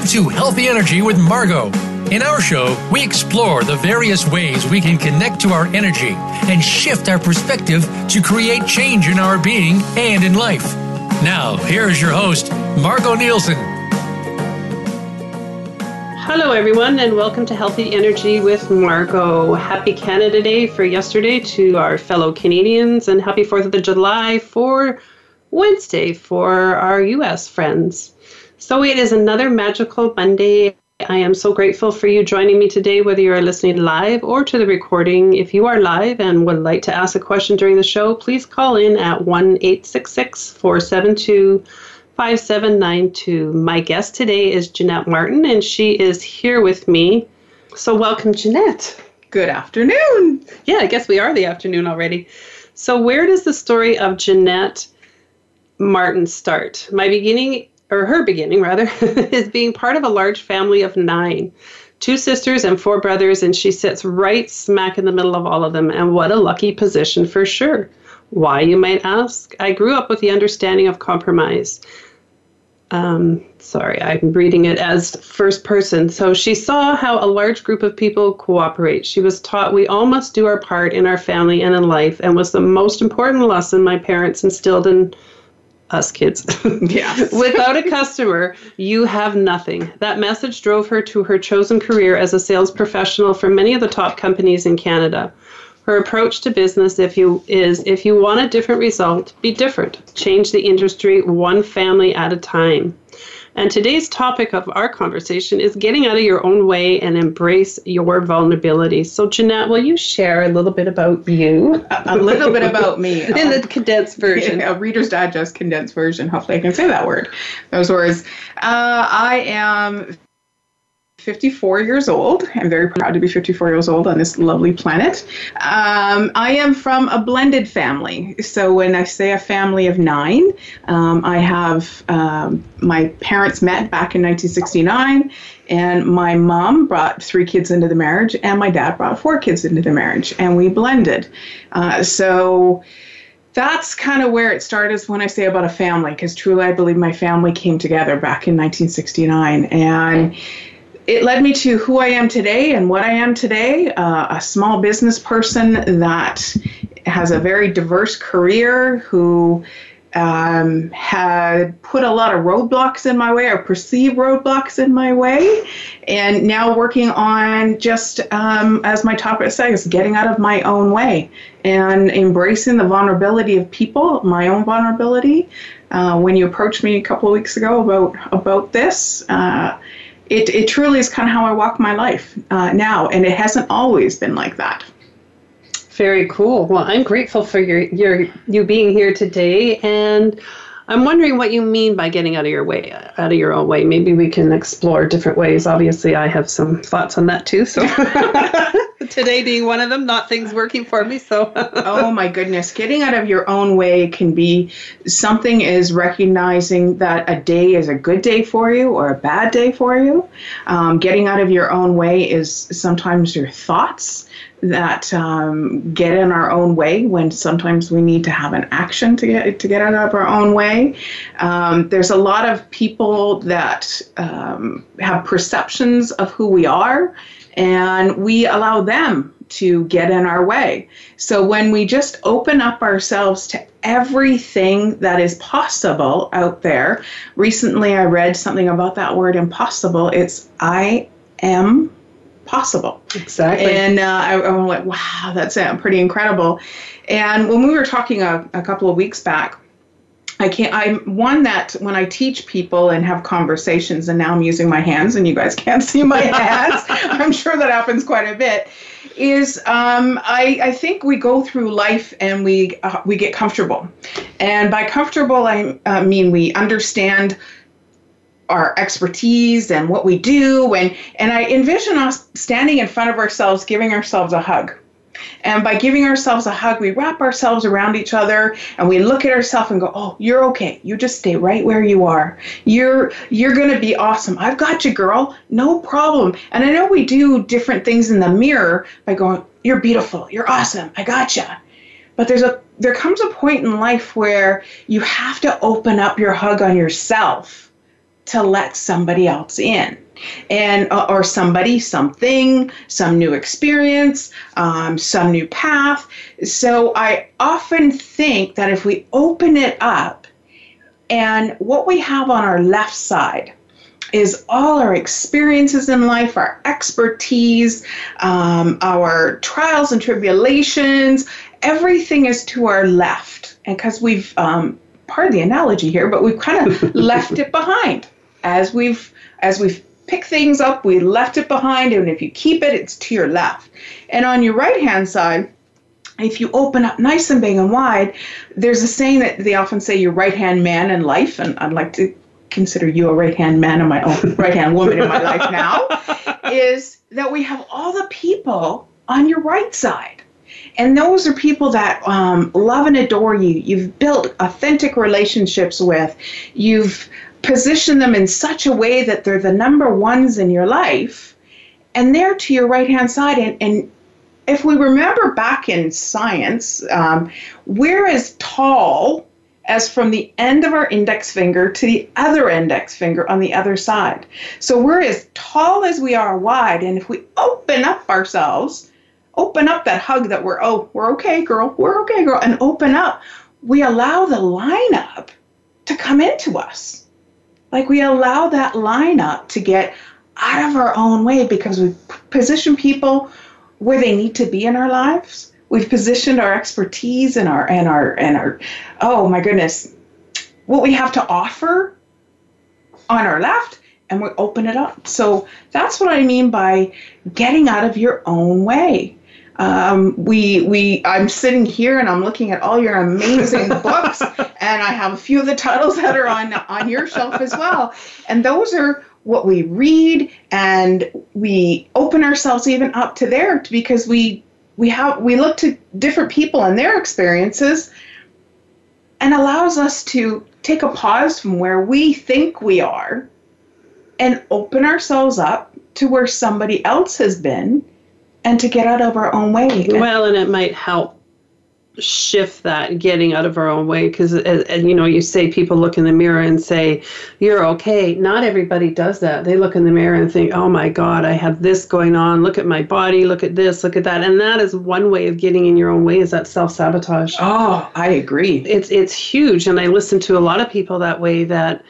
Welcome to Healthy Energy with Margo. In our show, we explore the various ways we can connect to our energy and shift our perspective to create change in our being and in life. Now, here is your host, Margo Nielsen. Hello, everyone, and welcome to Healthy Energy with Margo. Happy Canada Day for yesterday to our fellow Canadians, and happy 4th of July for Wednesday for our U.S. friends. So it is another magical Monday. I am so grateful for you joining me today, whether you are listening live or to the recording. If you are live and would like to ask a question during the show, please call in at 1 866 472 5792. My guest today is Jeanette Martin, and she is here with me. So, welcome, Jeanette. Good afternoon. Yeah, I guess we are the afternoon already. So, where does the story of Jeanette Martin start? My beginning or her beginning rather, is being part of a large family of nine two sisters and four brothers, and she sits right smack in the middle of all of them. And what a lucky position for sure. Why, you might ask? I grew up with the understanding of compromise. Um, sorry, I'm reading it as first person. So she saw how a large group of people cooperate. She was taught we all must do our part in our family and in life, and was the most important lesson my parents instilled in us kids. Yeah. Without a customer, you have nothing. That message drove her to her chosen career as a sales professional for many of the top companies in Canada. Her approach to business if you is if you want a different result, be different. Change the industry one family at a time. And today's topic of our conversation is getting out of your own way and embrace your vulnerability. So, Jeanette, will you share a little bit about you? A, a little bit about me. In the condensed version. A Reader's Digest condensed version. Hopefully, I can say that word. Those words. Uh, I am 54 years old. I'm very proud to be 54 years old on this lovely planet. Um, I am from a blended family. So when I say a family of nine, um, I have um, my parents met back in 1969, and my mom brought three kids into the marriage, and my dad brought four kids into the marriage, and we blended. Uh, so that's kind of where it started when I say about a family, because truly I believe my family came together back in 1969. And it led me to who I am today and what I am today uh, a small business person that has a very diverse career, who um, had put a lot of roadblocks in my way or perceived roadblocks in my way, and now working on just um, as my topic says, getting out of my own way and embracing the vulnerability of people, my own vulnerability. Uh, when you approached me a couple of weeks ago about about this. Uh, it, it truly is kind of how I walk my life uh, now, and it hasn't always been like that. Very cool. Well, I'm grateful for your your you being here today, and I'm wondering what you mean by getting out of your way, out of your own way. Maybe we can explore different ways. Obviously, I have some thoughts on that too. So today being one of them, not things working for me. So oh my goodness, getting out of your own way can be something is recognizing that a day is a good day for you or a bad day for you. Um, getting out of your own way is sometimes your thoughts that um, get in our own way when sometimes we need to have an action to get to get out of our own way. Um, there's a lot of people that um, have perceptions of who we are, and we allow them to get in our way. So when we just open up ourselves to everything that is possible out there, recently I read something about that word impossible. It's I am possible. Exactly. And uh, I, am like, wow, that's uh, pretty incredible. And when we were talking a, a couple of weeks back, I can't. I'm one that when I teach people and have conversations, and now I'm using my hands, and you guys can't see my hands. I'm sure that happens quite a bit. Is um, I, I think we go through life and we uh, we get comfortable, and by comfortable I uh, mean we understand our expertise and what we do and and I envision us standing in front of ourselves giving ourselves a hug. And by giving ourselves a hug, we wrap ourselves around each other and we look at ourselves and go, "Oh, you're okay. You just stay right where you are. You're you're going to be awesome. I've got you, girl. No problem." And I know we do different things in the mirror by going, "You're beautiful. You're awesome. I got you." But there's a there comes a point in life where you have to open up your hug on yourself to let somebody else in and uh, or somebody something some new experience um, some new path so i often think that if we open it up and what we have on our left side is all our experiences in life, our expertise, um, our trials and tribulations. Everything is to our left. And because we've, um, part of the analogy here, but we've kind of left it behind. As we've, as we've picked things up, we left it behind. And if you keep it, it's to your left. And on your right hand side, if you open up nice and big and wide, there's a saying that they often say your right hand man in life, and I'd like to consider you a right hand man in my own right hand woman in my life now, is that we have all the people on your right side. And those are people that um, love and adore you. You've built authentic relationships with. You've positioned them in such a way that they're the number ones in your life. And they're to your right hand side. And, and if we remember back in science, um, we're as tall as from the end of our index finger to the other index finger on the other side. So we're as tall as we are wide. And if we open up ourselves, open up that hug that we're, oh, we're okay, girl, we're okay, girl, and open up, we allow the lineup to come into us. Like we allow that lineup to get out of our own way because we position people where they need to be in our lives. We've positioned our expertise and our and our and our oh my goodness what we have to offer on our left and we open it up. So that's what i mean by getting out of your own way um, we we I'm sitting here and I'm looking at all your amazing books, and I have a few of the titles that are on on your shelf as well. And those are what we read, and we open ourselves even up to there because we we have we look to different people and their experiences and allows us to take a pause from where we think we are and open ourselves up to where somebody else has been and to get out of our own way. Well, and it might help shift that getting out of our own way because uh, and you know you say people look in the mirror and say you're okay. Not everybody does that. They look in the mirror and think oh my god i have this going on. Look at my body. Look at this. Look at that. And that is one way of getting in your own way is that self-sabotage. Oh i agree. It's it's huge and i listen to a lot of people that way that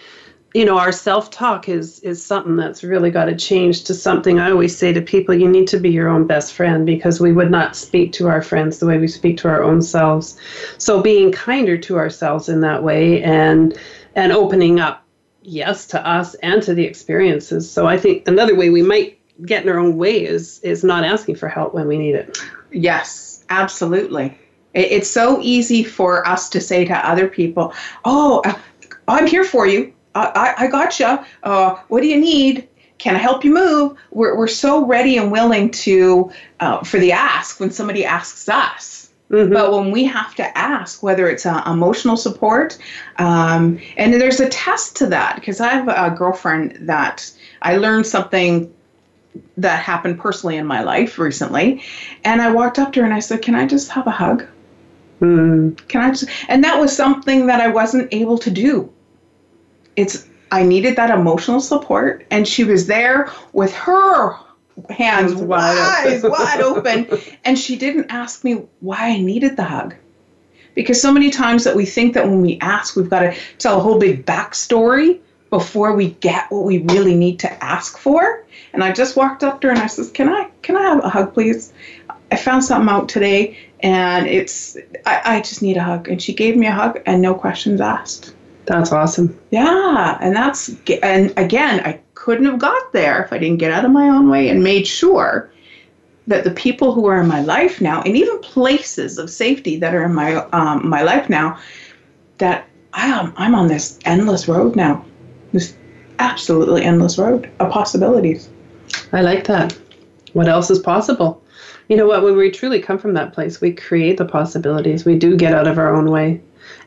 you know our self-talk is is something that's really got to change to something i always say to people you need to be your own best friend because we would not speak to our friends the way we speak to our own selves. So being kinder to ourselves in that way and and opening up yes to us and to the experiences. So i think another way we might get in our own way is is not asking for help when we need it. Yes absolutely. It's so easy for us to say to other people oh i'm here for you I, I gotcha. Uh, what do you need? Can I help you move? We're, we're so ready and willing to uh, for the ask when somebody asks us. Mm-hmm. But when we have to ask, whether it's uh, emotional support, um, and there's a test to that because I have a girlfriend that I learned something that happened personally in my life recently, and I walked up to her and I said, "Can I just have a hug? Mm. Can I just?" And that was something that I wasn't able to do it's I needed that emotional support, and she was there with her hands wide, wide, wide open, and she didn't ask me why I needed the hug. Because so many times that we think that when we ask, we've got to tell a whole big backstory before we get what we really need to ask for. And I just walked up to her and I says, "Can I can I have a hug, please? I found something out today, and it's I, I just need a hug." And she gave me a hug and no questions asked. That's awesome. Yeah, and that's and again, I couldn't have got there if I didn't get out of my own way and made sure that the people who are in my life now, and even places of safety that are in my um, my life now, that I am I'm on this endless road now, this absolutely endless road of possibilities. I like that. What else is possible? You know what? When we truly come from that place, we create the possibilities. We do get out of our own way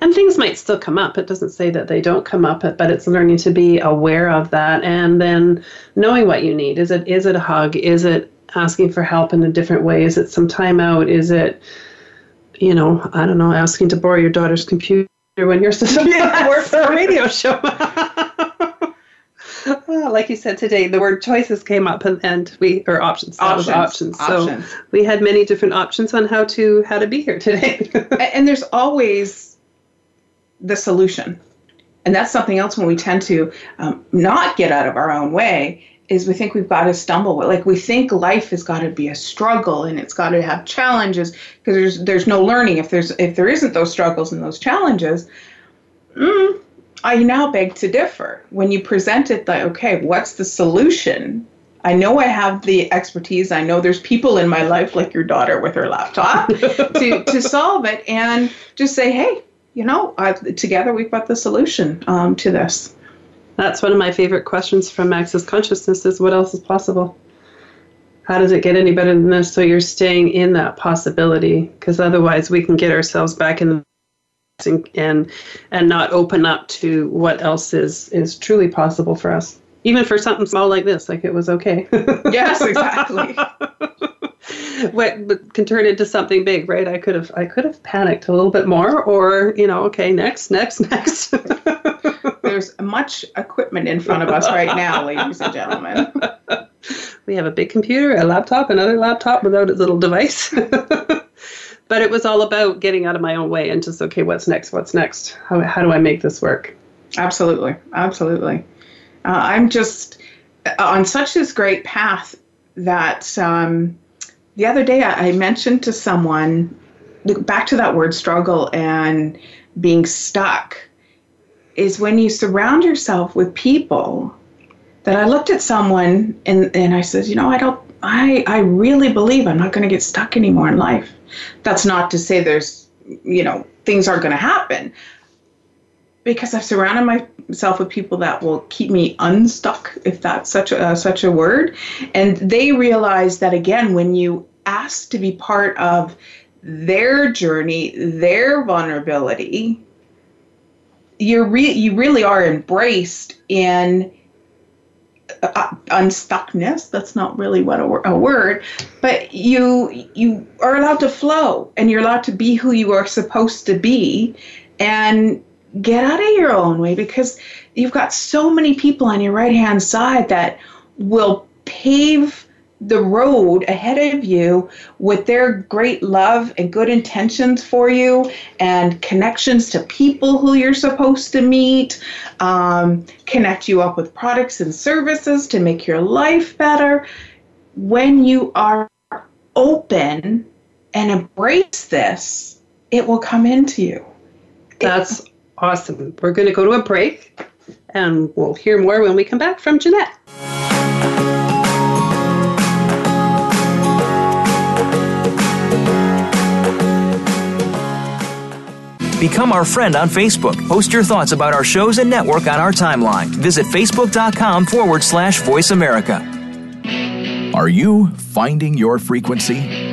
and things might still come up it doesn't say that they don't come up but it's learning to be aware of that and then knowing what you need is it is it a hug is it asking for help in a different way is it some time out is it you know i don't know asking to borrow your daughter's computer when you're supposed yes. to work for a radio show Oh, like you said today, the word choices came up, and, and we or options. Options. options. options. So we had many different options on how to how to be here today. and there's always the solution, and that's something else when we tend to um, not get out of our own way. Is we think we've got to stumble like we think life has got to be a struggle and it's got to have challenges because there's there's no learning if there's if there isn't those struggles and those challenges. Mm, I now beg to differ. When you present it like, okay, what's the solution? I know I have the expertise. I know there's people in my life, like your daughter with her laptop, to, to solve it and just say, hey, you know, uh, together we've got the solution um, to this. That's one of my favorite questions from Access Consciousness is what else is possible? How does it get any better than this? So you're staying in that possibility because otherwise we can get ourselves back in the and, and and not open up to what else is is truly possible for us even for something small like this like it was okay yes exactly what can turn into something big right? I could have i could have panicked a little bit more or you know okay next next next. There's much equipment in front of us right now ladies and gentlemen. We have a big computer a laptop another laptop without its little device. But it was all about getting out of my own way and just okay what's next what's next? How, how do i make this work? Absolutely absolutely. Uh, i'm just on such this great path that um, the other day I, mentioned to someone back to that word struggle and being stuck is when you surround yourself with people that I looked at someone and, and I said, you know, I don't I, I really believe I'm not going to get stuck anymore in life. That's not to say there's, you know, things aren't going to happen because I've surrounded myself with people that will keep me unstuck, if that's such a uh, such a word. And they realize that again, when you ask to be part of their journey, their vulnerability, you're re- you really are embraced in uh, unstuckness that's not really what a, a, word but you you are allowed to flow and you're allowed to be who you are supposed to be and get out of your own way because you've got so many people on your right hand side that will pave the road ahead of you with their great love and good intentions for you and connections to people who you're supposed to meet, um, connect you up with products and services to make your life better. When you are open and embrace this, it will come into you. That's awesome. We're going to go to a break and we'll hear more when we come back from Jeanette. Become our friend on Facebook. Post your thoughts about our shows and network on our timeline. Visit facebook.com forward slash voice America. Are you finding your frequency?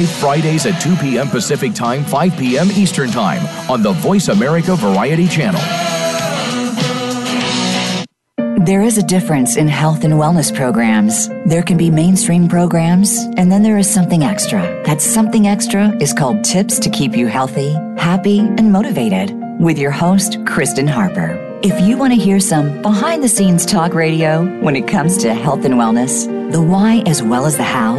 Fridays at 2 p.m. Pacific Time, 5 p.m. Eastern Time on the Voice America Variety Channel. There is a difference in health and wellness programs. There can be mainstream programs, and then there is something extra. That something extra is called Tips to Keep You Healthy, Happy, and Motivated with your host, Kristen Harper. If you want to hear some behind the scenes talk radio when it comes to health and wellness, the why as well as the how,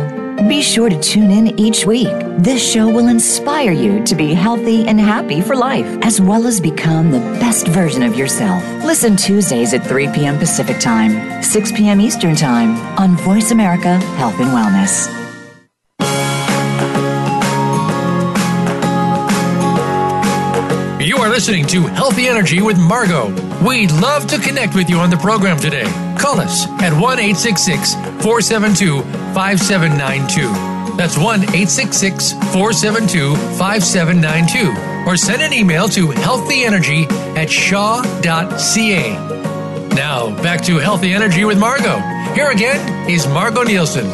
be sure to tune in each week. This show will inspire you to be healthy and happy for life, as well as become the best version of yourself. Listen Tuesdays at 3 p.m. Pacific Time, 6 p.m. Eastern Time on Voice America Health and Wellness. You are listening to Healthy Energy with Margo. We'd love to connect with you on the program today. Call us at 1 472 5792. That's 1 472 5792. Or send an email to healthyenergy at shaw.ca. Now, back to Healthy Energy with Margo. Here again is Margo Nielsen.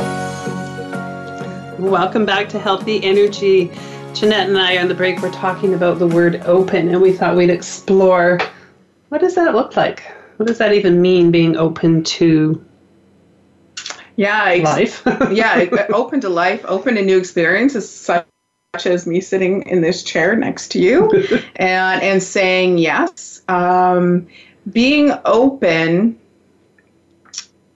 Welcome back to Healthy Energy. Jeanette and I on the break were talking about the word open, and we thought we'd explore what does that look like? What does that even mean, being open to yeah, life? yeah, open to life, open to new experiences, such as me sitting in this chair next to you, and and saying yes. Um, being open.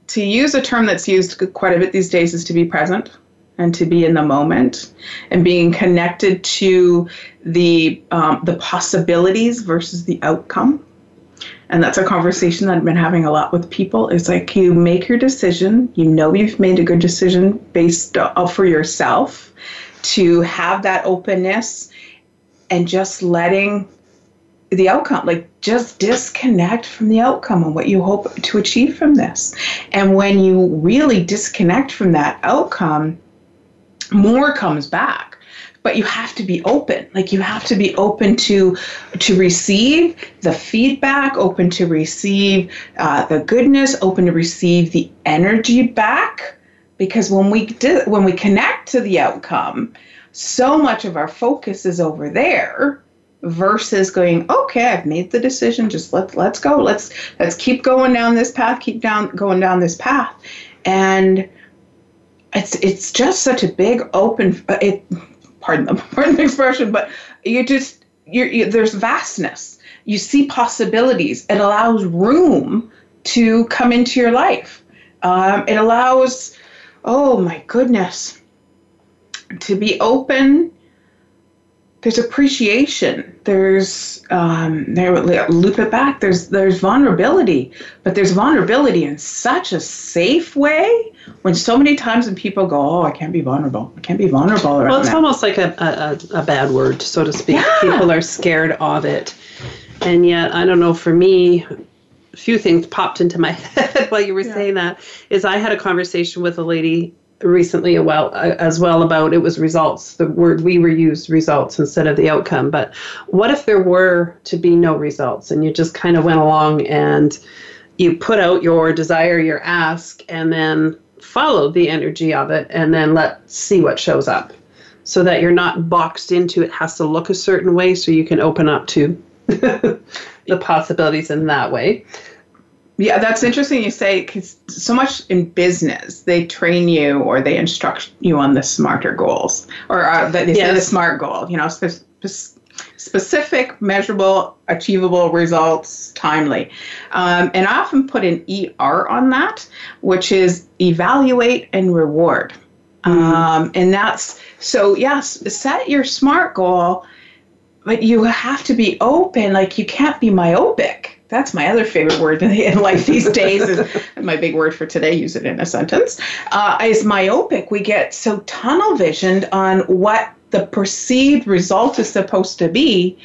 To use a term that's used quite a bit these days is to be present and to be in the moment and being connected to the um, the possibilities versus the outcome and that's a conversation that i've been having a lot with people it's like you make your decision you know you've made a good decision based uh, for yourself to have that openness and just letting the outcome like just disconnect from the outcome and what you hope to achieve from this. And when you really disconnect from that outcome more comes back but you have to be open. Like you have to be open to to receive the feedback open to receive uh, the goodness open to receive the energy back. Because when we when we connect to the outcome so much of our focus is over there versus going okay i've made the decision. Just let, let's go. Let's let's keep going down this path keep down going down this path. And it's it's just such a big open it pardon the pardon the expression but you just you're, you, there's vastness. You see possibilities. It allows room to come into your life. Um, it allows oh my goodness to be open. There's appreciation. There's um, there loop it back. There's there's vulnerability but there's vulnerability in such a safe way when so many times when people go oh i can't be vulnerable i can't be vulnerable well it's that. almost like a, a, a, bad word so to speak yeah. people are scared of it and yet i don't know for me a few things popped into my head while you were yeah. saying that is i had a conversation with a lady recently well uh, as well about it was results the word we were used results instead of the outcome but what if there were to be no results and you just kind of went along and you put out your desire your ask and then follow the energy of it and then let's see what shows up so that you're not boxed into it has to look a certain way so you can open up to the possibilities in that way yeah, that's interesting you say because so much in business they train you or they instruct you on the smarter goals or uh, they yes. the smart goal. You know, spe- specific, measurable, achievable results, timely. Um, and I often put an ER on that, which is evaluate and reward. Mm-hmm. Um, and that's so yes, set your smart goal, but you have to be open. Like you can't be myopic that's my other favorite word in life these days is my big word for today use it in a sentence uh, is myopic we get so tunnel visioned on what the perceived result is supposed to be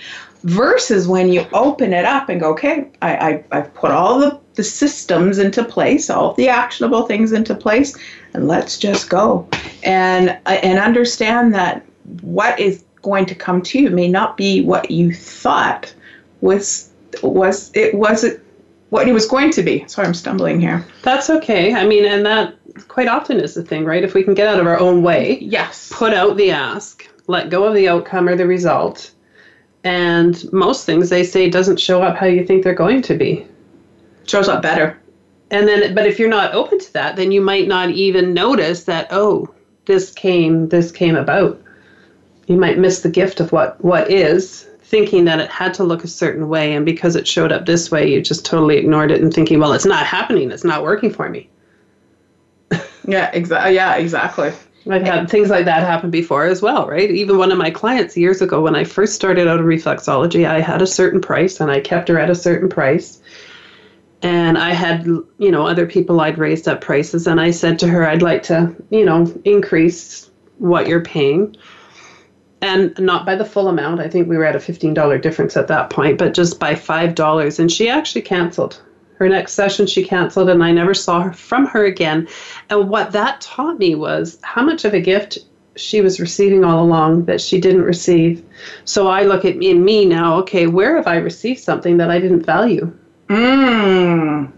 versus when you open it up and go okay I, I, i've put all the, the systems into place all the actionable things into place and let's just go and and understand that what is going to come to you may not be what you thought was was it wasn't what it was going to be. Sorry, I'm stumbling here. That's okay. I mean, and that quite often is the thing, right? If we can get out of our own way, yes, put out the ask, let go of the outcome or the result, and most things they say doesn't show up how you think they're going to be. Shows up better. And then, but if you're not open to that, then you might not even notice that. Oh, this came. This came about. You might miss the gift of what what is thinking that it had to look a certain way and because it showed up this way you just totally ignored it and thinking well it's not happening it's not working for me yeah exactly yeah exactly I've had things like that happen before as well, right? Even one of my clients years ago, when I first started out of reflexology, I had a certain price and I kept her at a certain price. And I had, you know, other people I'd raised up prices, and I said to her, I'd like to, you know, increase what you're paying and not by the full amount. I think we were at a $15 difference at that point, but just by $5. And she actually canceled. Her next session, she canceled, and I never saw her from her again. And what that taught me was how much of a gift she was receiving all along that she didn't receive. So I look at me and me now, okay, where have I received something that I didn't value? Mm.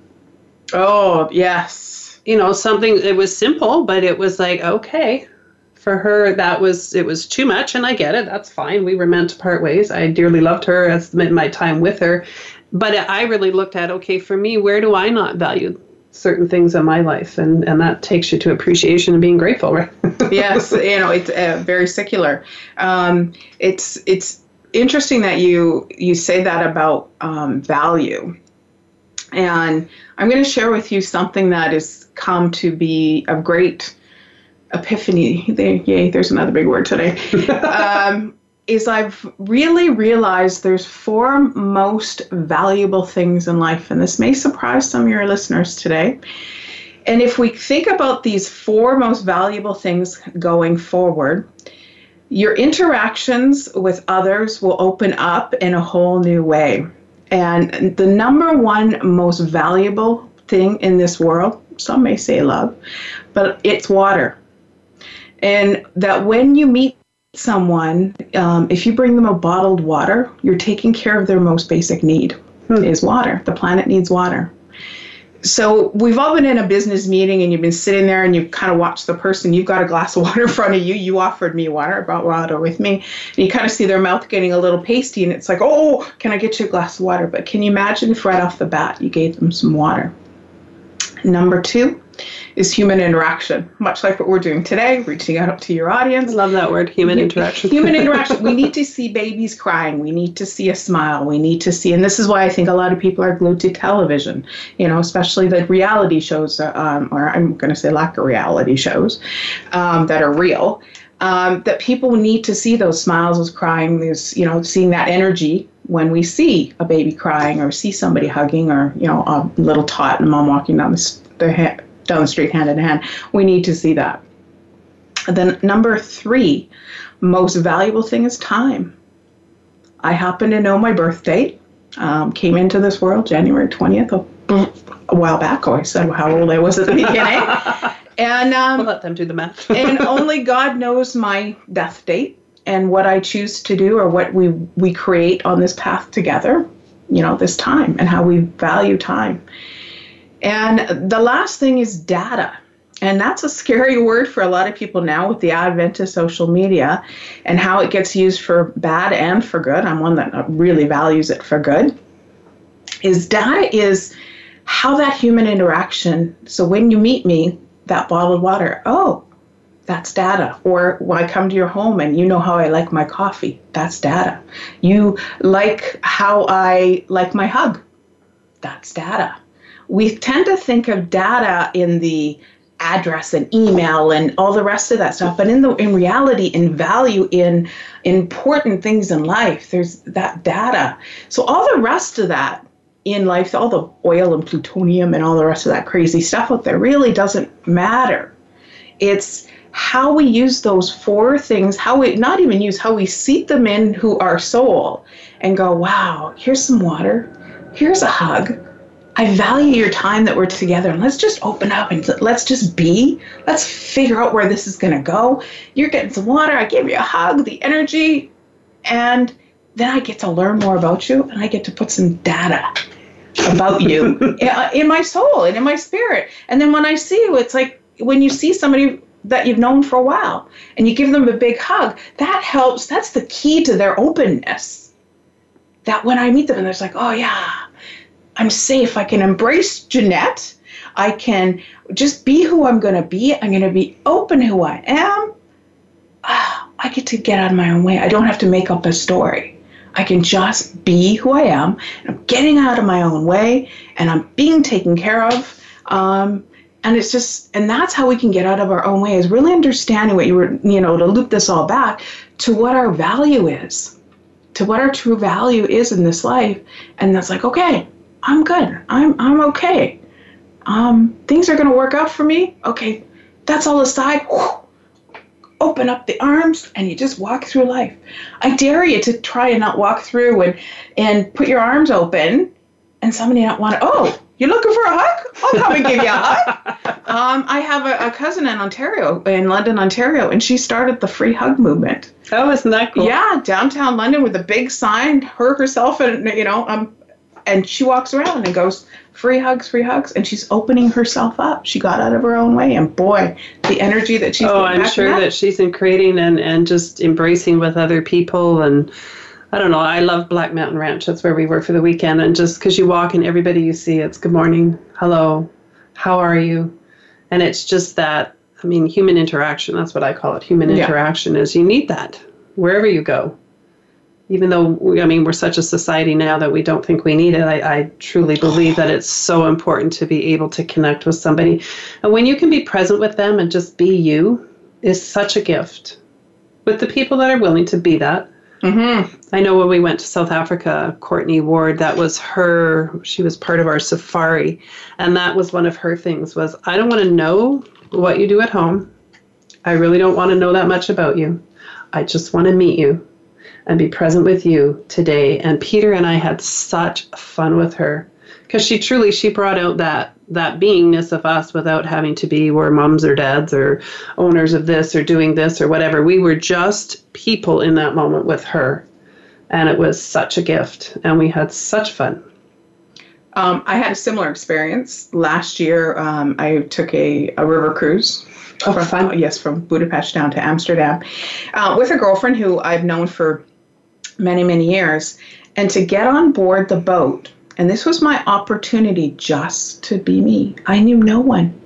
Oh, yes. You know, something it was simple, but it was like, okay. For her, that was it was too much, and I get it. That's fine. We were meant to part ways. I dearly loved her as my time with her, but I really looked at okay, for me, where do I not value certain things in my life? And and that takes you to appreciation and being grateful right? Yes you know it's uh, very secular. Um, it's it's interesting that you you say that about um, value. And i'm going to share with you something that has come to be a great epiphany. There, yay there's another big word today. Um, is I've really realized there's four most valuable things in life, and this may surprise some of your listeners today. And if we think about these four most valuable things going forward, your interactions with others will open up in a whole new way. And the number one most valuable thing in this world, some may say love, but it's water. And that when you meet someone, um, if you bring them a bottled water, you're taking care of their most basic need hmm. is water. The planet needs water. So we've all been in a business meeting and you've been sitting there and you've kind of watched the person. You've got a glass of water in front of you. You offered me water, I brought water with me. And you kind of see their mouth getting a little pasty and it's like, oh, can I get you a glass of water? But can you imagine if right off the bat you gave them some water? Number two, is human interaction, much like what we're doing today, reaching out to your audience. Love that word, human interaction. human interaction. We need to see babies crying. We need to see a smile. We need to see, and this is why I think a lot of people are glued to television, you know, especially the reality shows, um, or I'm going to say lack of reality shows um, that are real. Um, that people need to see those smiles, those crying, those, you know, seeing that energy when we see a baby crying or see somebody hugging or, you know, a little tot and mom walking down the, the down the street hand in hand. We need to see that. then number three, most valuable thing is time. I happen to know my birth date. Um, came into this world January 20th, a, a while back. Oh, I said how old I was at the beginning. and um, we'll let them do the math. and only God knows my death date and what I choose to do or what we, we create on this path together, you know, this time and how we value time. And the last thing is data. And that's a scary word for a lot of people now with the advent of social media and how it gets used for bad and for good. I'm one that really values it for good. Is data is how that human interaction. So when you meet me, that bottled water, oh, that's data. Or when I come to your home and you know how I like my coffee, that's data. You like how I like my hug, that's data we tend to think of data in the address and email and all the rest of that stuff but in the in reality in value in important things in life there's that data. So all the rest of that in life all the oil and plutonium and all the rest of that crazy stuff out there really doesn't matter. It's how we use those four things how we not even use how we seat them in who our soul and go wow here's some water. Here's a hug I value your time that we're together and let's just open up and let's just be. Let's figure out where this is going to go. You're getting some water. I gave you a hug, the energy, and then I get to learn more about you and I get to put some data about you uh, in my soul and in my spirit. And then when I see you, it's like when you see somebody that you've known for a while and you give them a big hug, that helps. That's the key to their openness. That when I meet them and they're like, oh, yeah I'm safe. I can embrace Jeanette. I can just be who I'm going to be. I'm going to be open who I am. Ah, I get to get out of my own way. I don't have to make up a story. I can just be who I am. I'm getting out of my own way and I'm being taken care of. Um, and it's just, and that's how we can get out of our own way is really understanding what you were, you know, to loop this all back to what our value is, to what our true value is in this life. And that's like, okay, I'm good. I'm I'm okay. Um, things are gonna work out for me. Okay, that's all aside. Whew. Open up the arms and you just walk through life. I dare you to try and not walk through and and put your arms open and somebody not want to. Oh, you're looking for a hug? I'll come and give you a hug. Um, I have a, a, cousin in Ontario, in London, Ontario, and she started the free hug movement. Oh, isn't that cool? Yeah, downtown London with a big sign, her herself, and you know, um, and she walks around and goes, free hugs, free hugs, and she's opening herself up. She got out of her own way, and boy, the energy that she's. Oh, I'm sure that. that she's in creating and and just embracing with other people and. I don't know. I love Black Mountain Ranch. That's where we were for the weekend. And just because you walk and everybody you see, it's good morning, hello, how are you? And it's just that, I mean, human interaction. That's what I call it. Human yeah. interaction is you need that wherever you go even though we, I mean we're such a society now that we don't think we need it, I, I, truly believe that it's so important to be able to connect with somebody, and when you can be present with them and just be you, is such a gift. With the people that are willing to be that. Mm-hmm. I know when we went to South Africa, Courtney Ward, that was her. She was part of our safari, and that was one of her things. Was I don't want to know what you do at home. I really don't want to know that much about you. I just want to meet you and be present with you today. And Peter and I had such fun with her because she truly she brought out that that beingness of us without having to be we're moms or dads or owners of this or doing this or whatever. We were just people in that moment with her. And it was such a gift. And we had such fun. Um, I had a similar experience last year. Um, I took a, a river cruise Oh, from, fun. Yes, from Budapest down to Amsterdam, uh, with a girlfriend who I've known for many, many years. And to get on board the boat, and this was my opportunity just to be me. I knew no one.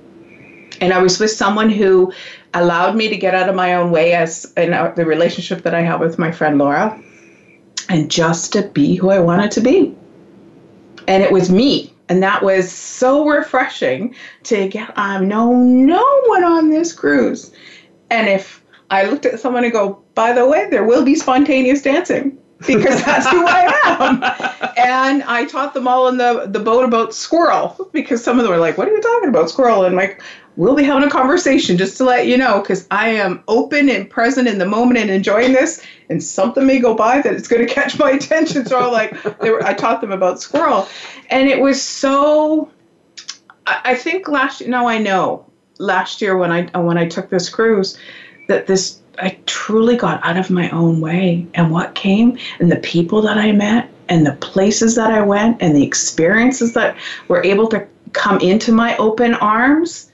And I was with someone who allowed me to get out of my own way as in uh, the relationship that I have with my friend Laura, and just to be who I wanted to be. And it was me. And that was so refreshing to get, um, I know no one on this cruise. And if I looked at someone and go, by the way, there will be spontaneous dancing because that's who I am. And I taught them all in the, the boat about squirrel because some of them were like, What are you talking about, squirrel? And like, We'll be having a conversation just to let you know because I am open and present in the moment and enjoying this. And something may go by that it's going to catch my attention. So I'm like, they were, I taught them about squirrel. And it was so, I, I think last year, no, I know last year when I, when I took this cruise, that this I truly got out of my own way. And what came, and the people that I met, and the places that I went, and the experiences that were able to come into my open arms,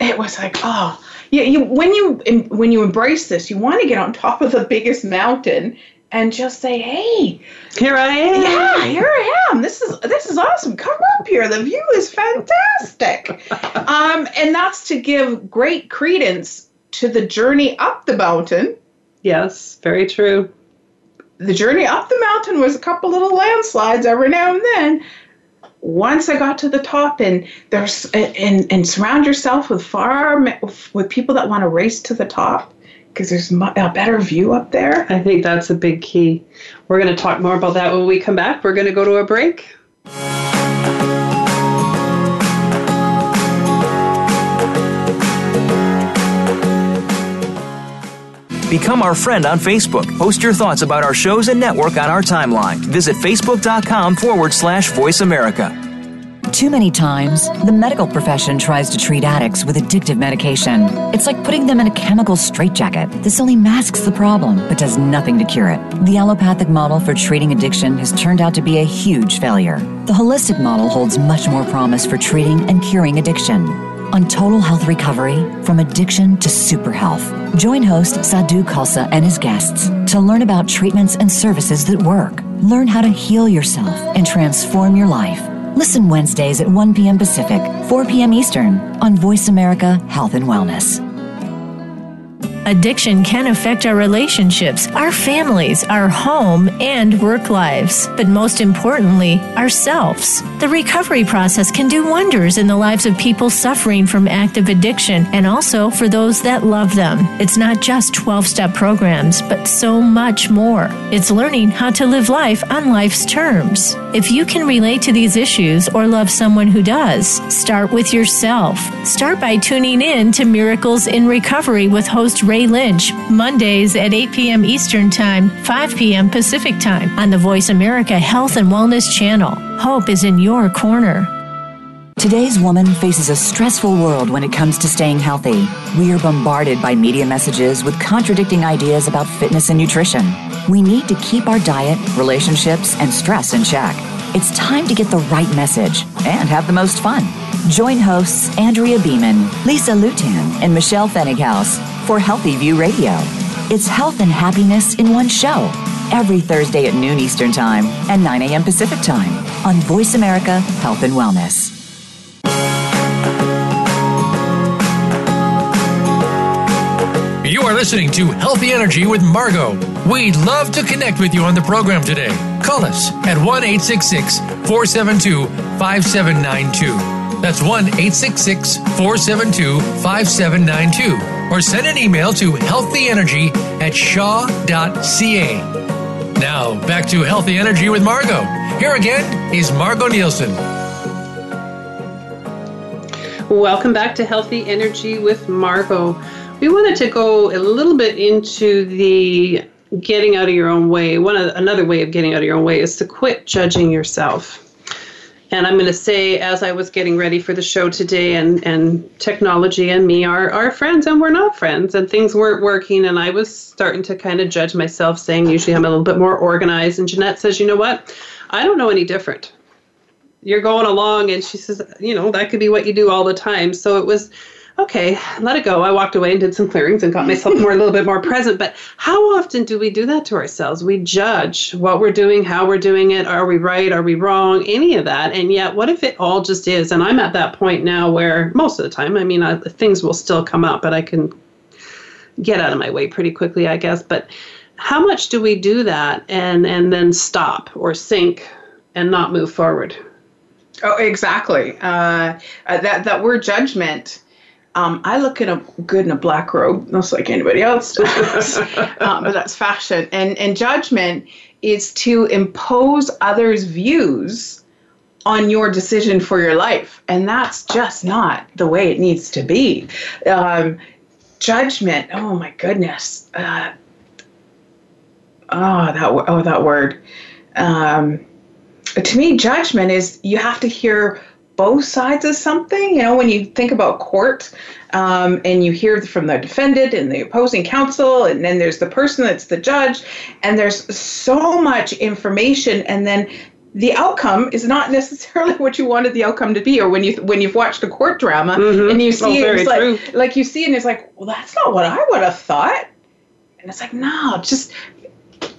it was like, oh, yeah. You when you when you embrace this, you want to get on top of the biggest mountain and just say, "Hey, here I am." Yeah, here I am. This is this is awesome. Come up here. The view is fantastic. um, and that's to give great credence to the journey up the mountain. Yes, very true. The journey up the mountain was a couple little landslides every now and then. Once I got to the top, and there's and and surround yourself with far with people that want to race to the top because there's a better view up there. I think that's a big key. We're going to talk more about that when we come back. We're going to go to a break. Become our friend on Facebook. Post your thoughts about our shows and network on our timeline. Visit facebook.com forward slash voice America. Too many times, the medical profession tries to treat addicts with addictive medication. It's like putting them in a chemical straitjacket. This only masks the problem, but does nothing to cure it. The allopathic model for treating addiction has turned out to be a huge failure. The holistic model holds much more promise for treating and curing addiction on total health recovery from addiction to super health. Join host Sadhu Khalsa and his guests to learn about treatments and services that work. Learn how to heal yourself and transform your life. Listen Wednesdays at 1 p.m. Pacific, 4 p.m. Eastern on Voice America Health and Wellness. Addiction can affect our relationships, our families, our home, and work lives, but most importantly, ourselves. The recovery process can do wonders in the lives of people suffering from active addiction and also for those that love them. It's not just 12 step programs, but so much more. It's learning how to live life on life's terms. If you can relate to these issues or love someone who does, start with yourself. Start by tuning in to Miracles in Recovery with host Ray Lynch, Mondays at 8 p.m. Eastern Time, 5 p.m. Pacific Time on the Voice America Health and Wellness Channel. Hope is in your corner. Today's woman faces a stressful world when it comes to staying healthy. We are bombarded by media messages with contradicting ideas about fitness and nutrition. We need to keep our diet, relationships, and stress in check. It's time to get the right message and have the most fun. Join hosts Andrea Beeman, Lisa Lutan, and Michelle Fennighaus for Healthy View Radio. It's health and happiness in one show every Thursday at noon Eastern Time and 9 a.m. Pacific Time on Voice America Health and Wellness. You are listening to Healthy Energy with Margo. We'd love to connect with you on the program today. Call us at 1 866 472 5792. That's 1 866 472 5792. Or send an email to healthyenergy at shaw.ca. Now, back to Healthy Energy with Margo. Here again is Margo Nielsen. Welcome back to Healthy Energy with Margo. We wanted to go a little bit into the getting out of your own way. One another way of getting out of your own way is to quit judging yourself. And I'm going to say, as I was getting ready for the show today, and, and technology and me are, are friends, and we're not friends, and things weren't working, and I was starting to kind of judge myself, saying, usually I'm a little bit more organized. And Jeanette says, you know what? I don't know any different. You're going along, and she says, you know, that could be what you do all the time. So it was okay, let it go. I walked away and did some clearings and got myself more a little bit more present. But how often do we do that to ourselves? We judge what we're doing, how we're doing it, are we right, are we wrong, any of that. And yet, what if it all just is? And I'm at that point now where most of the time, I mean, I, things will still come up, but I can get out of my way pretty quickly, I guess. But how much do we do that and and then stop or sink and not move forward? Oh, exactly. Uh, uh that that word judgment um, I look in a good in a black robe, just like anybody else does, um, but that's fashion. And and judgment is to impose others' views on your decision for your life, and that's just not the way it needs to be. Um, judgment. Oh my goodness. Uh, oh that oh that word. Um, to me, judgment is you have to hear both sides of something. You know, when you think about court um, and you hear from the defendant and the opposing counsel, and then there's the person that's the judge, and there's so much information, and then the outcome is not necessarily what you wanted the outcome to be. Or when you when you've watched a court drama mm-hmm. and you see oh, it, it's like like you see and it's like, well, that's not what I would have thought. And it's like, no, just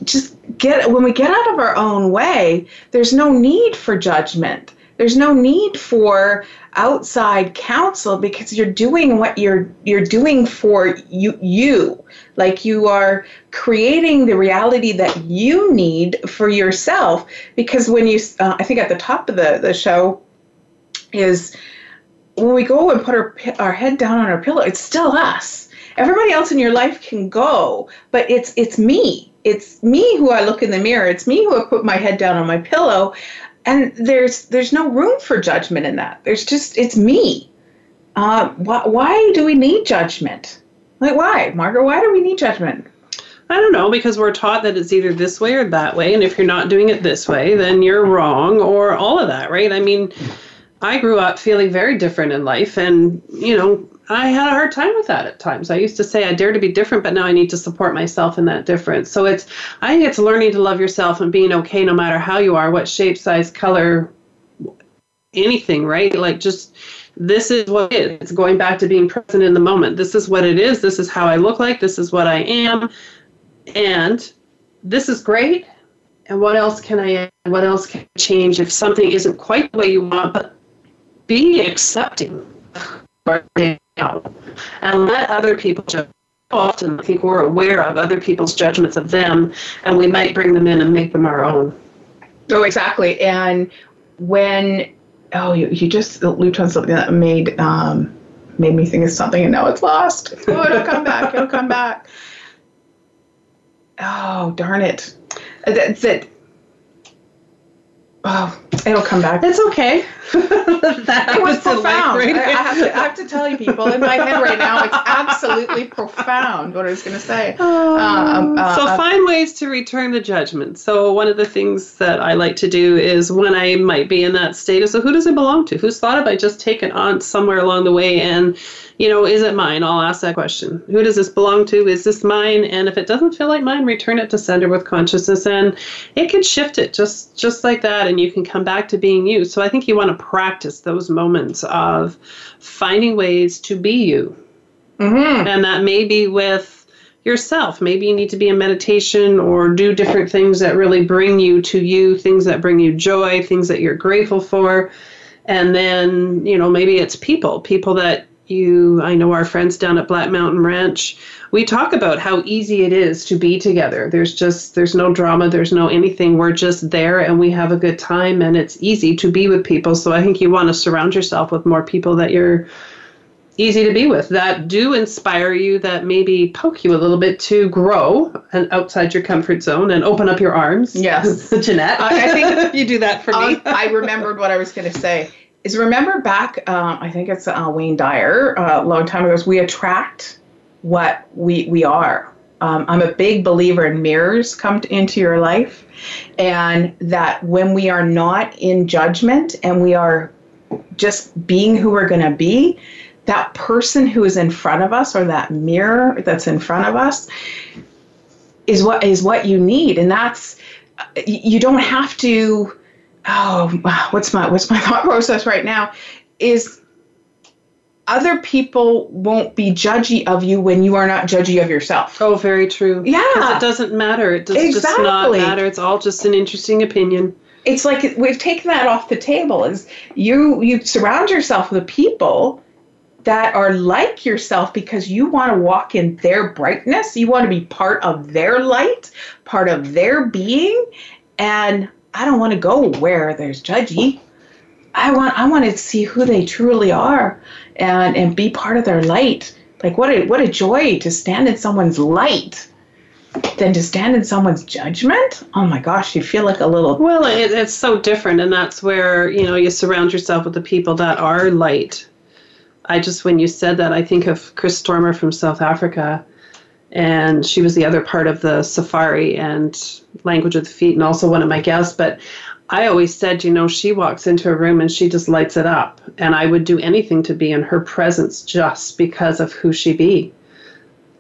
just get when we get out of our own way. There's no need for judgment there's no need for outside counsel because you're doing what you're you're doing for you you. Like you are creating the reality that you need for yourself because when you uh, i think at the top of the, the show is when we go and put our, our head down on our pillow it's still us. Everybody else in your life can go but it's it's me. It's me who i look in the mirror. It's me who i put my head down on my pillow and there's there's no room for judgment in that. There's just it's me. Uh, why, why do we need judgment? Like why, Margaret? Why do we need judgment? I don't know because we're taught that it's either this way or that way, and if you're not doing it this way, then you're wrong, or all of that, right? I mean, I grew up feeling very different in life, and you know, I had a hard time with that at times. I used to say I dare to be different, but now I need to support myself in that difference. So it's I think it's learning to love yourself and being okay no matter how you are, what shape, size, color, anything, right? Like just this is what it is. It's going back to being present in the moment. This is what it is. This is how I look like. This is what I am. And this is great. And what else can I add? What else can I change if something isn't quite the way you want, but be accepting and let other people judge. Often, I think we're aware of other people's judgments of them, and we might bring them in and make them our own. Oh, exactly. And when oh, you, you just looped on something that made um, made me think of something, and now it's lost. Oh, it'll come back. It'll come back. Oh, darn it! That's it. Oh, it'll come back. It's okay. that it was profound. I, I, have to, I have to tell you, people, in my head right now, it's absolutely profound what I was going to say. Oh, um, uh, so uh, find ways to return the judgment. So one of the things that I like to do is when I might be in that state is, so who does it belong to? Whose thought have I just taken on somewhere along the way? And you know, is it mine? I'll ask that question. Who does this belong to? Is this mine? And if it doesn't feel like mine, return it to sender with consciousness, and it can shift it just just like that. And you can come back to being you. So I think you want to practice those moments of finding ways to be you. Mm-hmm. And that may be with yourself. Maybe you need to be in meditation or do different things that really bring you to you, things that bring you joy, things that you're grateful for. And then, you know, maybe it's people, people that you i know our friends down at black mountain ranch we talk about how easy it is to be together. There's just there's no drama there's no anything. We're just there and we have a good time and it's easy to be with people. So i think you want to surround yourself with more people that you're easy to be with that do inspire you that maybe poke you a little bit to grow and outside your comfort zone and open up your arms. Yes. Jeanette. I think you do that for me. I remembered what i was going to say is remember back, uh, I think it's uh, Wayne Dyer, uh, a long time ago, is we attract what we, we are. Um, I'm a big believer in mirrors come to, into your life, and that when we are not in judgment and we are just being who we're going to be, that person who is in front of us or that mirror that's in front of us is what is what you need, and that's you don't have to oh, what's my what's my thought process right now? Is other people won't be judgy of you when you are not judgy of yourself. Oh, very true. Yeah. It doesn't matter. It does exactly. just not matter. It's all just an interesting opinion. It's like we've taken that off the table. Is you you surround yourself with people that are like yourself because you want to walk in their brightness. You want to be part of their light, part of their being. And I don't want to go where there's judgy. I want I want to see who they truly are and and be part of their light. Like what a what a joy to stand in someone's light than to stand in someone's judgment. Oh my gosh, you feel like a little Well, it, it's so different and that's where, you know, you surround yourself with the people that are light. I just when you said that, I think of Chris Stormer from South Africa and she was the other part of the safari and language of the feet and also one of my guests. But i always said you know she walks into a room and she just lights it up. And i would do anything to be in her presence just because of who she be.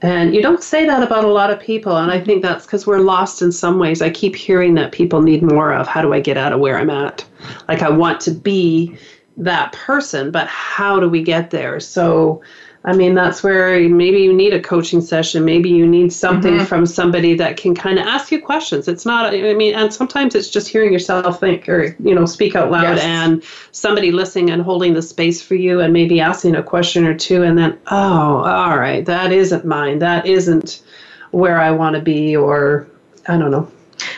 And you don't say that about a lot of people. And i think that's because we're lost in some ways. I keep hearing that people need more of how do i get out of where i'm at? Like i want to be that person but how do we get there? So I mean, that's where maybe you need a coaching session. Maybe you need something mm-hmm. from somebody that can kind of ask you questions. It's not, I mean, and sometimes it's just hearing yourself think or, you know, speak out loud yes. and somebody listening and holding the space for you and maybe asking a question or two. And then, oh, all right, that isn't mine. That isn't where I want to be, or I don't know.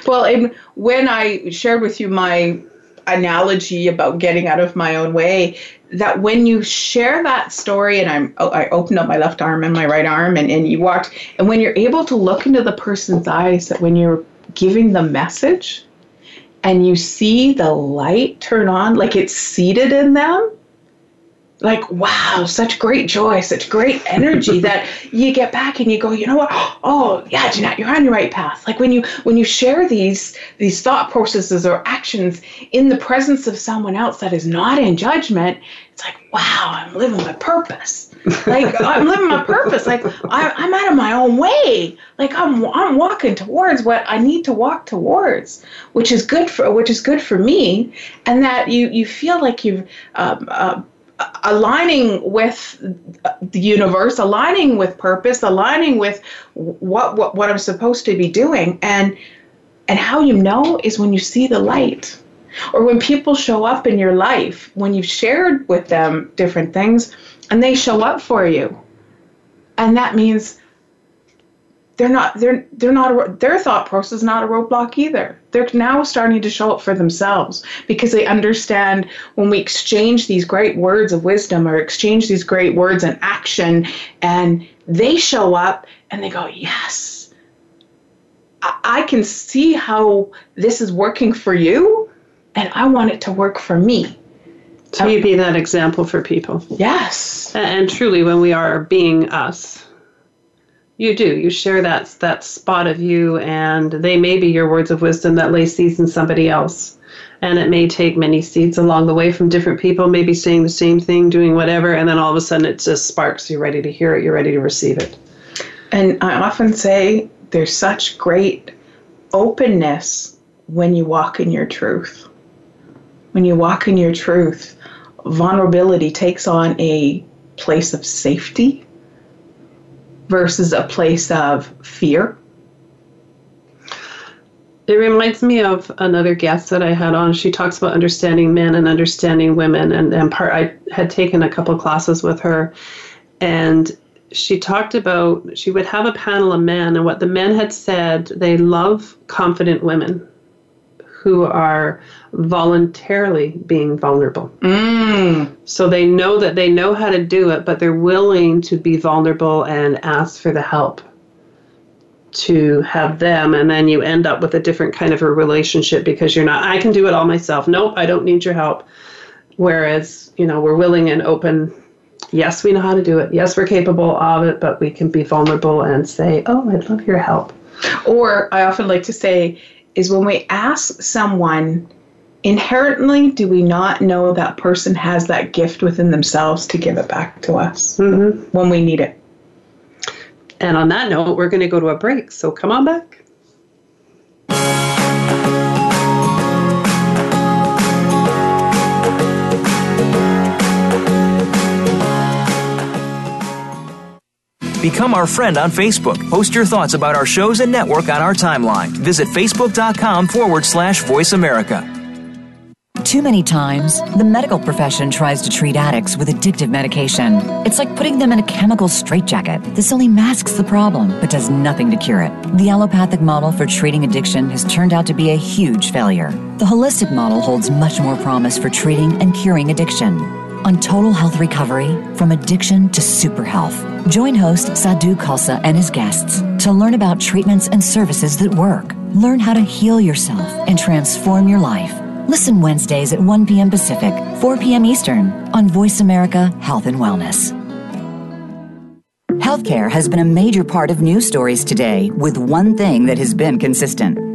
Well, when I shared with you my analogy about getting out of my own way that when you share that story and I'm oh, I opened up my left arm and my right arm and, and you walked and when you're able to look into the person's eyes that when you're giving the message and you see the light turn on like it's seated in them like wow such great joy such great energy that you get back and you go you know what? Oh yeah Jeanette you're on your right path. Like when you when you share these these thought processes or actions in the presence of someone else that is not in judgment it's like wow I'm living my purpose. Like I'm living my purpose. Like I, I'm out of my own way. Like I'm I'm walking towards what I need to walk towards which is good for which is good for me and that you you feel like you've um, uh, aligning with the universe, aligning with purpose, aligning with what, what what I'm supposed to be doing, and and how you know is when you see the light, or when people show up in your life, when you've shared with them different things, and they show up for you, and that means they're not they're they're not their thought process is not a roadblock either they're now starting to show up for themselves because they understand when we exchange these great words of wisdom or exchange these great words and action and they show up and they go yes i, I can see how this is working for you and i want it to work for me. So you be that example for people. Yes. And, and truly when we are being us you do. You share that that spot of you, and they may be your words of wisdom that lay seeds in somebody else. And it may take many seeds along the way from different people, maybe saying the same thing, doing whatever, and then all of a sudden it just sparks. You're ready to hear it. You're ready to receive it. And I often say there's such great openness when you walk in your truth. when you walk in your truth, vulnerability takes on a place of safety versus a place of fear. It reminds me of another guest that I had on. She talks about understanding men and understanding women, and, and part I had taken a couple classes with her, and she talked about she would have a panel of men, and what the men had said they love confident women who are voluntarily being vulnerable. Mm. So they know that they know how to do it, but they're willing to be vulnerable and ask for the help to have them and then you end up with a different kind of a relationship because you're not I can do it all myself. Nope, I don't need your help. Whereas, you know, we're willing and open. Yes, we know how to do it. Yes, we're capable of it, but we can be vulnerable and say, "Oh, I'd love your help." Or I often like to say is when we ask someone inherently do we not know that person has that gift within themselves to give it back to us Mm-hmm. when we need it And on that note, we're going to go to a break. So come on back. Become our friend on Facebook. Post your thoughts about our shows and network on our timeline. Visit facebook.com forward slash voice America. Too many times, the medical profession tries to treat addicts with addictive medication. It's like putting them in a chemical straitjacket. This only masks the problem, but does nothing to cure it. The allopathic model for treating addiction has turned out to be a huge failure. The holistic model holds much more promise for treating and curing addiction. On Total Health Recovery, from addiction to super health. Join host Sadhu Khalsa and his guests to learn about treatments and services that work. Learn how to heal yourself and transform your life. Listen Wednesdays at 1 p.m. Pacific, 4 p.m. Eastern on Voice America Health and Wellness. Healthcare has been a major part of news stories today, with one thing that has been consistent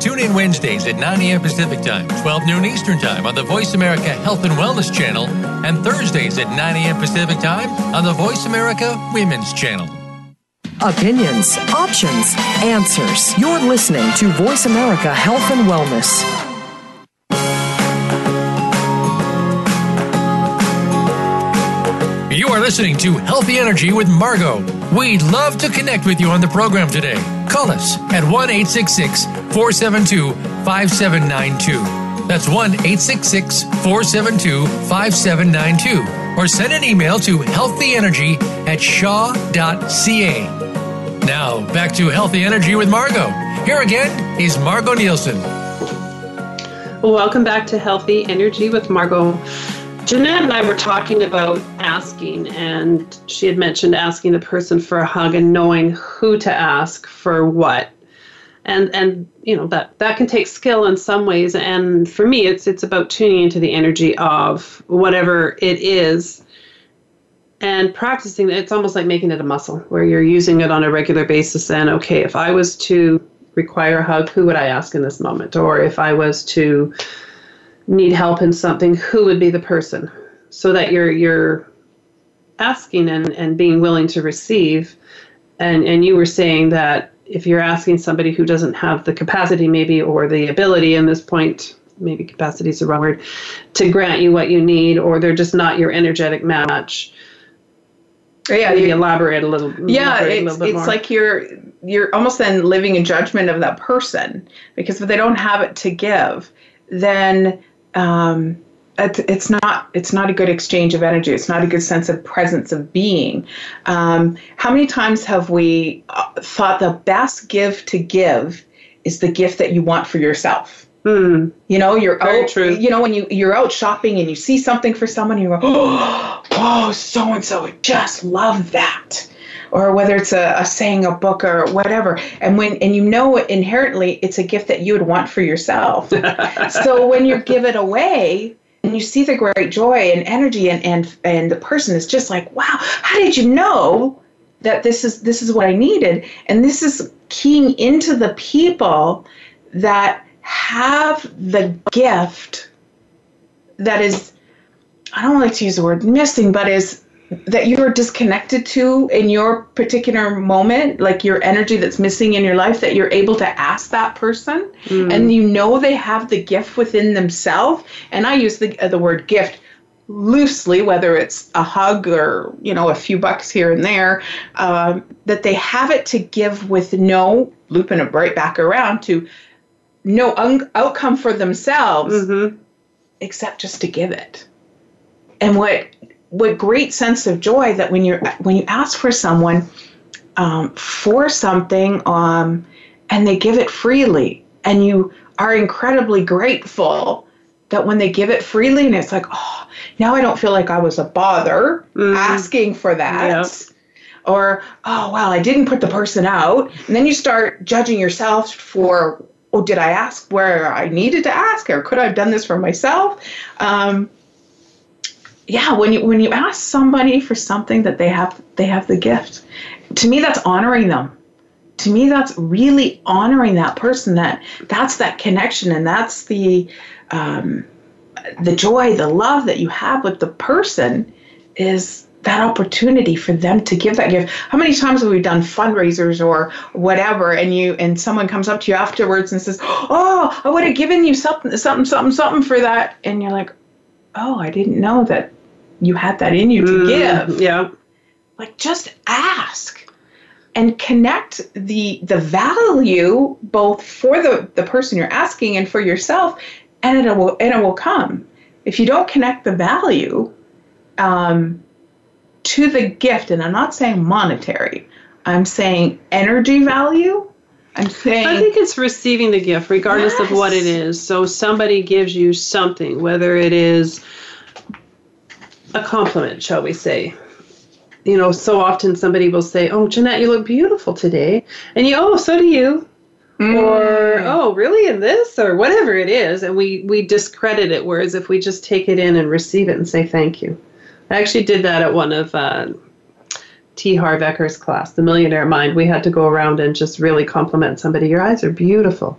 Tune in Wednesdays at 9 a.m. Pacific Time, 12 noon Eastern Time on the Voice America Health and Wellness Channel, and Thursdays at 9 a.m. Pacific Time on the Voice America Women's Channel. Opinions, options, answers. You're listening to Voice America Health and Wellness. You are listening to Healthy Energy with Margo. We'd love to connect with you on the program today. Call us at 1 866 472 5792. That's 1 866 472 5792. Or send an email to healthyenergy at shaw.ca. Now, back to Healthy Energy with Margo. Here again is Margo Nielsen. Welcome back to Healthy Energy with Margo. Jeanette and I were talking about asking, and she had mentioned asking the person for a hug and knowing who to ask for what. And and you know that that can take skill in some ways. And for me, it's it's about tuning into the energy of whatever it is and practicing. It's almost like making it a muscle, where you're using it on a regular basis. And okay, if I was to require a hug, who would I ask in this moment? Or if I was to need help in something, who would be the person? So that you're you're asking and, and being willing to receive. And and you were saying that if you're asking somebody who doesn't have the capacity maybe or the ability in this point, maybe capacity is the wrong word, to grant you what you need, or they're just not your energetic match. yeah Maybe you- elaborate a little. yeah it's, little bit it's more. like you're you're almost then living in judgment of that person because if they don't have it to give then um, it's not it's not a good exchange of energy it's not a good sense of presence of being um, how many times have we uh, thought the best gift to give is the gift that you want for yourself Hmm. you know you're Very out true. you know when you you're out shopping and you see something for someone you go oh, oh so and so would just love that or whether it's a, a saying a book or whatever. And when and you know inherently it's a gift that you would want for yourself. So when you give it away and you see the great joy and energy and and and the person is just like wow how did you know that this is this is what i needed? And this is keying into the people that have the gift that is i don't like to use the word missing but is that you're disconnected to in your particular moment, like your energy that's missing in your life, that you're able to ask that person, and you know they have the gift within themselves. And I use the the word gift loosely, whether it's a hug or you know a few bucks here and there, um, that they have it to give with no looping it right back around to no un- outcome for themselves Mm-hmm. except just to give it. And what what great sense of joy that when you're when you ask for someone um, for something um, and they give it freely and you are incredibly grateful that when they give it freely and it's like oh now i don't feel like i was a bother asking for that. Yeah. or oh well i didn't put the person out. And then you start judging yourself for oh did i ask where i needed to ask or could i have done this for myself? Um, yeah when you when you ask somebody for something that they have they have the gift to me that's honoring them. To me that's really honoring that person that that's that connection and that's the um, the joy the love that you have with the person is that opportunity for them to give that gift. How many times have we done fundraisers or whatever and you and someone comes up to you afterwards and says oh i would have given you something something something something for that and you're like oh i didn't know that you had that in you to give Yeah. like just ask and connect the the value both for the the person you're asking and for yourself and it will and it will come if you don't connect the value um, to the gift and i'm not saying monetary i'm saying energy value i'm saying I think it's receiving the gift, regardless of what it is. So somebody gives you something, whether it is a compliment, shall we say. You know, so often somebody will say, "Oh, Jeanette, you look beautiful today," and you, "Oh, so do you." Or oh, really? In this, or whatever it is, and we we discredit it. Whereas if we just take it in and receive it and say thank you, I actually did that at one of uh, T. Harv Eker's class, The Millionaire Mind. We had to go around and just really compliment somebody. Your eyes are beautiful.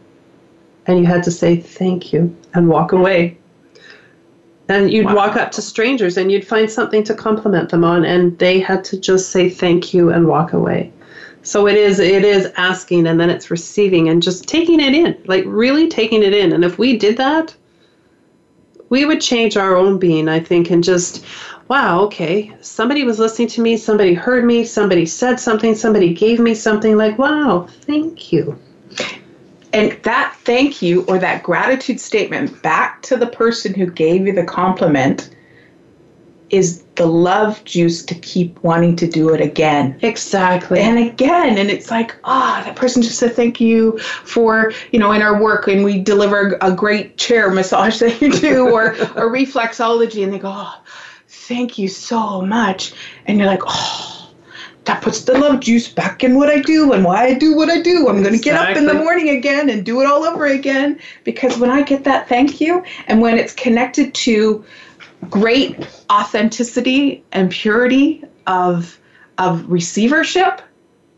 And you had to say thank you and walk away. And you'd walk up to strangers and you'd find something to compliment them on, and they had to just say thank you and walk away. So it is it is asking and then it's receiving and just taking it in, like really taking it in. And if we did that, we would change our own being, I think, and just, wow, okay, somebody was listening to me, somebody heard me, somebody said something, somebody gave me something, like, wow, thank you. And that thank you or that gratitude statement back to the person who gave you the compliment is the love juice to keep wanting to do it again. Exactly. and again and it's like ah that person just said thank you for you know in our work and we deliver a great chair massage that you do or or reflexology and they go oh thank you so much. And you're like oh that puts the love juice back in what I do and why I do what I do. I'm going to get up in the morning again and do it all over again because when I get that thank you and when it's connected to great authenticity and purity of of receivership,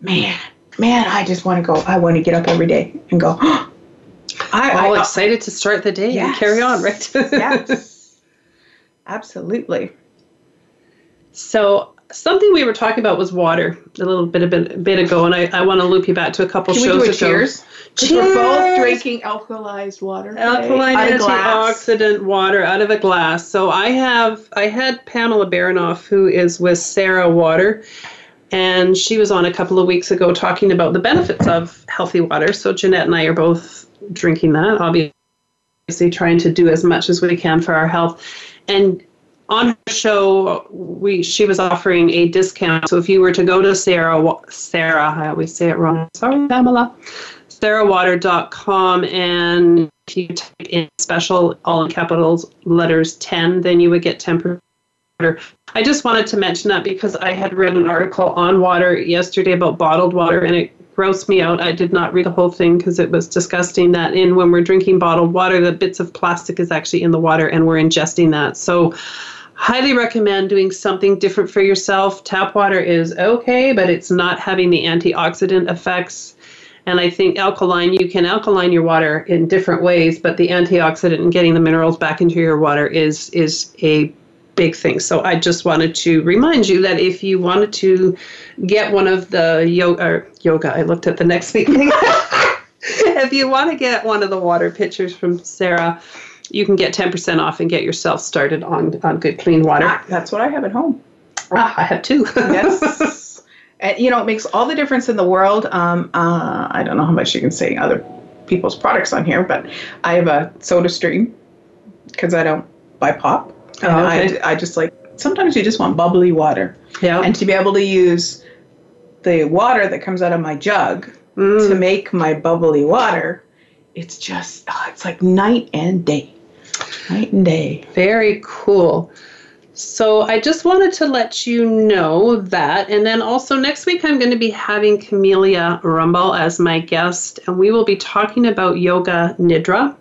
man, man, I just want to go. I want to get up every day and go. I, all I, excited to start the day and carry on, right? yes, absolutely. So something we were talking about was water a little bit a bit, bit ago, and I, I want to loop you back to a couple Can we shows do a ago. cheers? 'Cause We're both drinking alkalized water. alkaline antioxidant water out of a glass. So I have I had Pamela Baranoff, who is with Sarah Water, and she was on a couple of weeks ago talking about the benefits of healthy water. So Jeanette and I are both drinking that, obviously trying to do as much as we can for our health. And on her show, we she was offering a discount. So if you were to go to Sarah, Sarah, I always say it wrong. Sorry, Pamela. SarahWater.com and if you type in special all in capitals letters 10, then you would get 10% I just wanted to mention that because I had read an article on water yesterday about bottled water and it grossed me out. I did not read the whole thing because it was disgusting that in when we're drinking bottled water, the bits of plastic is actually in the water and we're ingesting that. So highly recommend doing something different for yourself. Tap water is okay, but it's not having the antioxidant effects and I think alkaline, you can alkaline your water in different ways, but the antioxidant and getting the minerals back into your water is is a big thing. So I just wanted to remind you that if you wanted to get one of the yoga, yoga, I looked at the next week if you want to get one of the water pitchers from Sarah, you can get 10% off and get yourself started on, on good clean water. Ah, that's what I have at home. Ah, I have two. yes. And, you know, it makes all the difference in the world. Um, uh, I don't know how much you can say other people's products on here, but I have a soda stream because I don't buy pop. Oh, okay. I, I just like, sometimes you just want bubbly water. Yeah. And to be able to use the water that comes out of my jug mm. to make my bubbly water, it's just, oh, it's like night and day. Night and day. Very cool. So I just wanted to let you know that. And then also next week, I'm going to be having Camelia Rumble as my guest, and we will be talking about yoga nidra.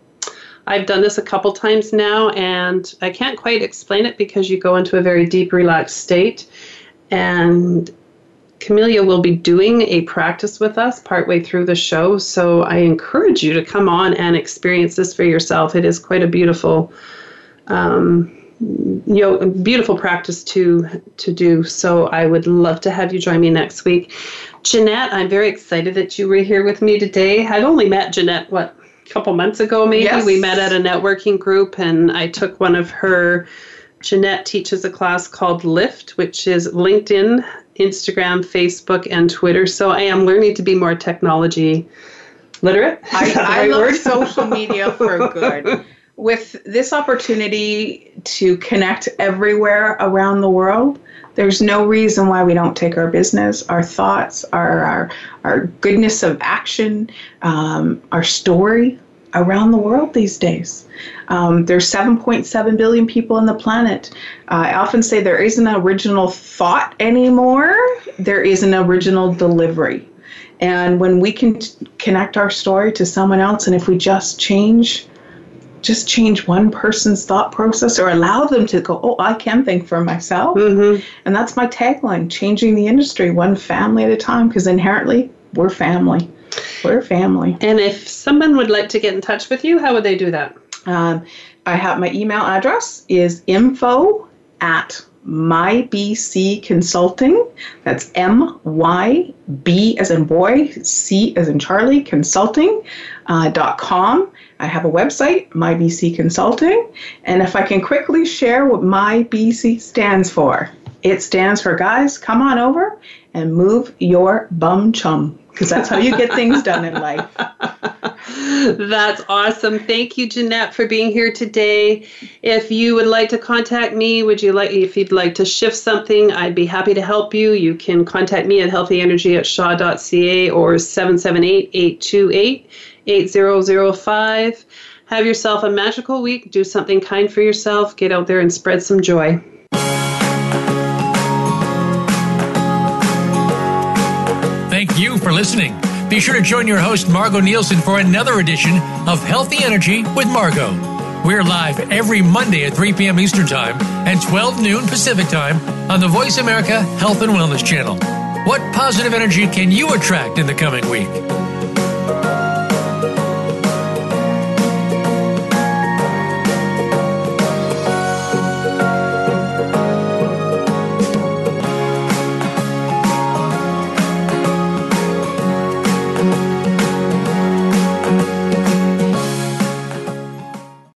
I've done this a couple times now, and I can't quite explain it because you go into a very deep, relaxed state. And Camelia will be doing a practice with us partway through the show. So I encourage you to come on and experience this for yourself. It is quite a beautiful. Um, you know, beautiful practice to to do. So I would love to have you join me next week. Jeanette, I'm very excited that you were here with me today. I've only met Jeanette what a couple months ago maybe. Yes. We met at a networking group and I took one of her Jeanette teaches a class called Lift, which is LinkedIn, Instagram, Facebook, and Twitter. So I am learning to be more technology literate. I, I love word? social media for good. with this opportunity to connect everywhere around the world, there's no reason why we don't take our business, our thoughts, our our, our goodness of action, um, our story around the world these days. Um, there's 7.7 billion people on the planet. Uh, I often say there isn't an original thought anymore. There is an original delivery. And when we can t- connect our story to someone else, and if we just change just change one person's thought process or allow them to go, oh, I can think for myself. Mm-hmm. And that's my tagline changing the industry one family at a time because inherently we're family. We're family. And if someone would like to get in touch with you, how would they do that? Um, I have my email address is info at MyBC Consulting. That's M Y B as in boy, C as in Charlie, consulting uh, dot com. I have a website, MyBC Consulting, and if I can quickly share what MyBC stands for, it stands for guys, come on over and move your bum chum because that's how you get things done in life. That's awesome. Thank you, Jeanette, for being here today. If you would like to contact me, would you like if you'd like to shift something, I'd be happy to help you. You can contact me at healthyenergy at shaw.ca or 778 828 8005. Have yourself a magical week. Do something kind for yourself. Get out there and spread some joy. You for listening. Be sure to join your host, Margo Nielsen, for another edition of Healthy Energy with Margo. We're live every Monday at 3 p.m. Eastern Time and 12 noon Pacific Time on the Voice America Health and Wellness Channel. What positive energy can you attract in the coming week?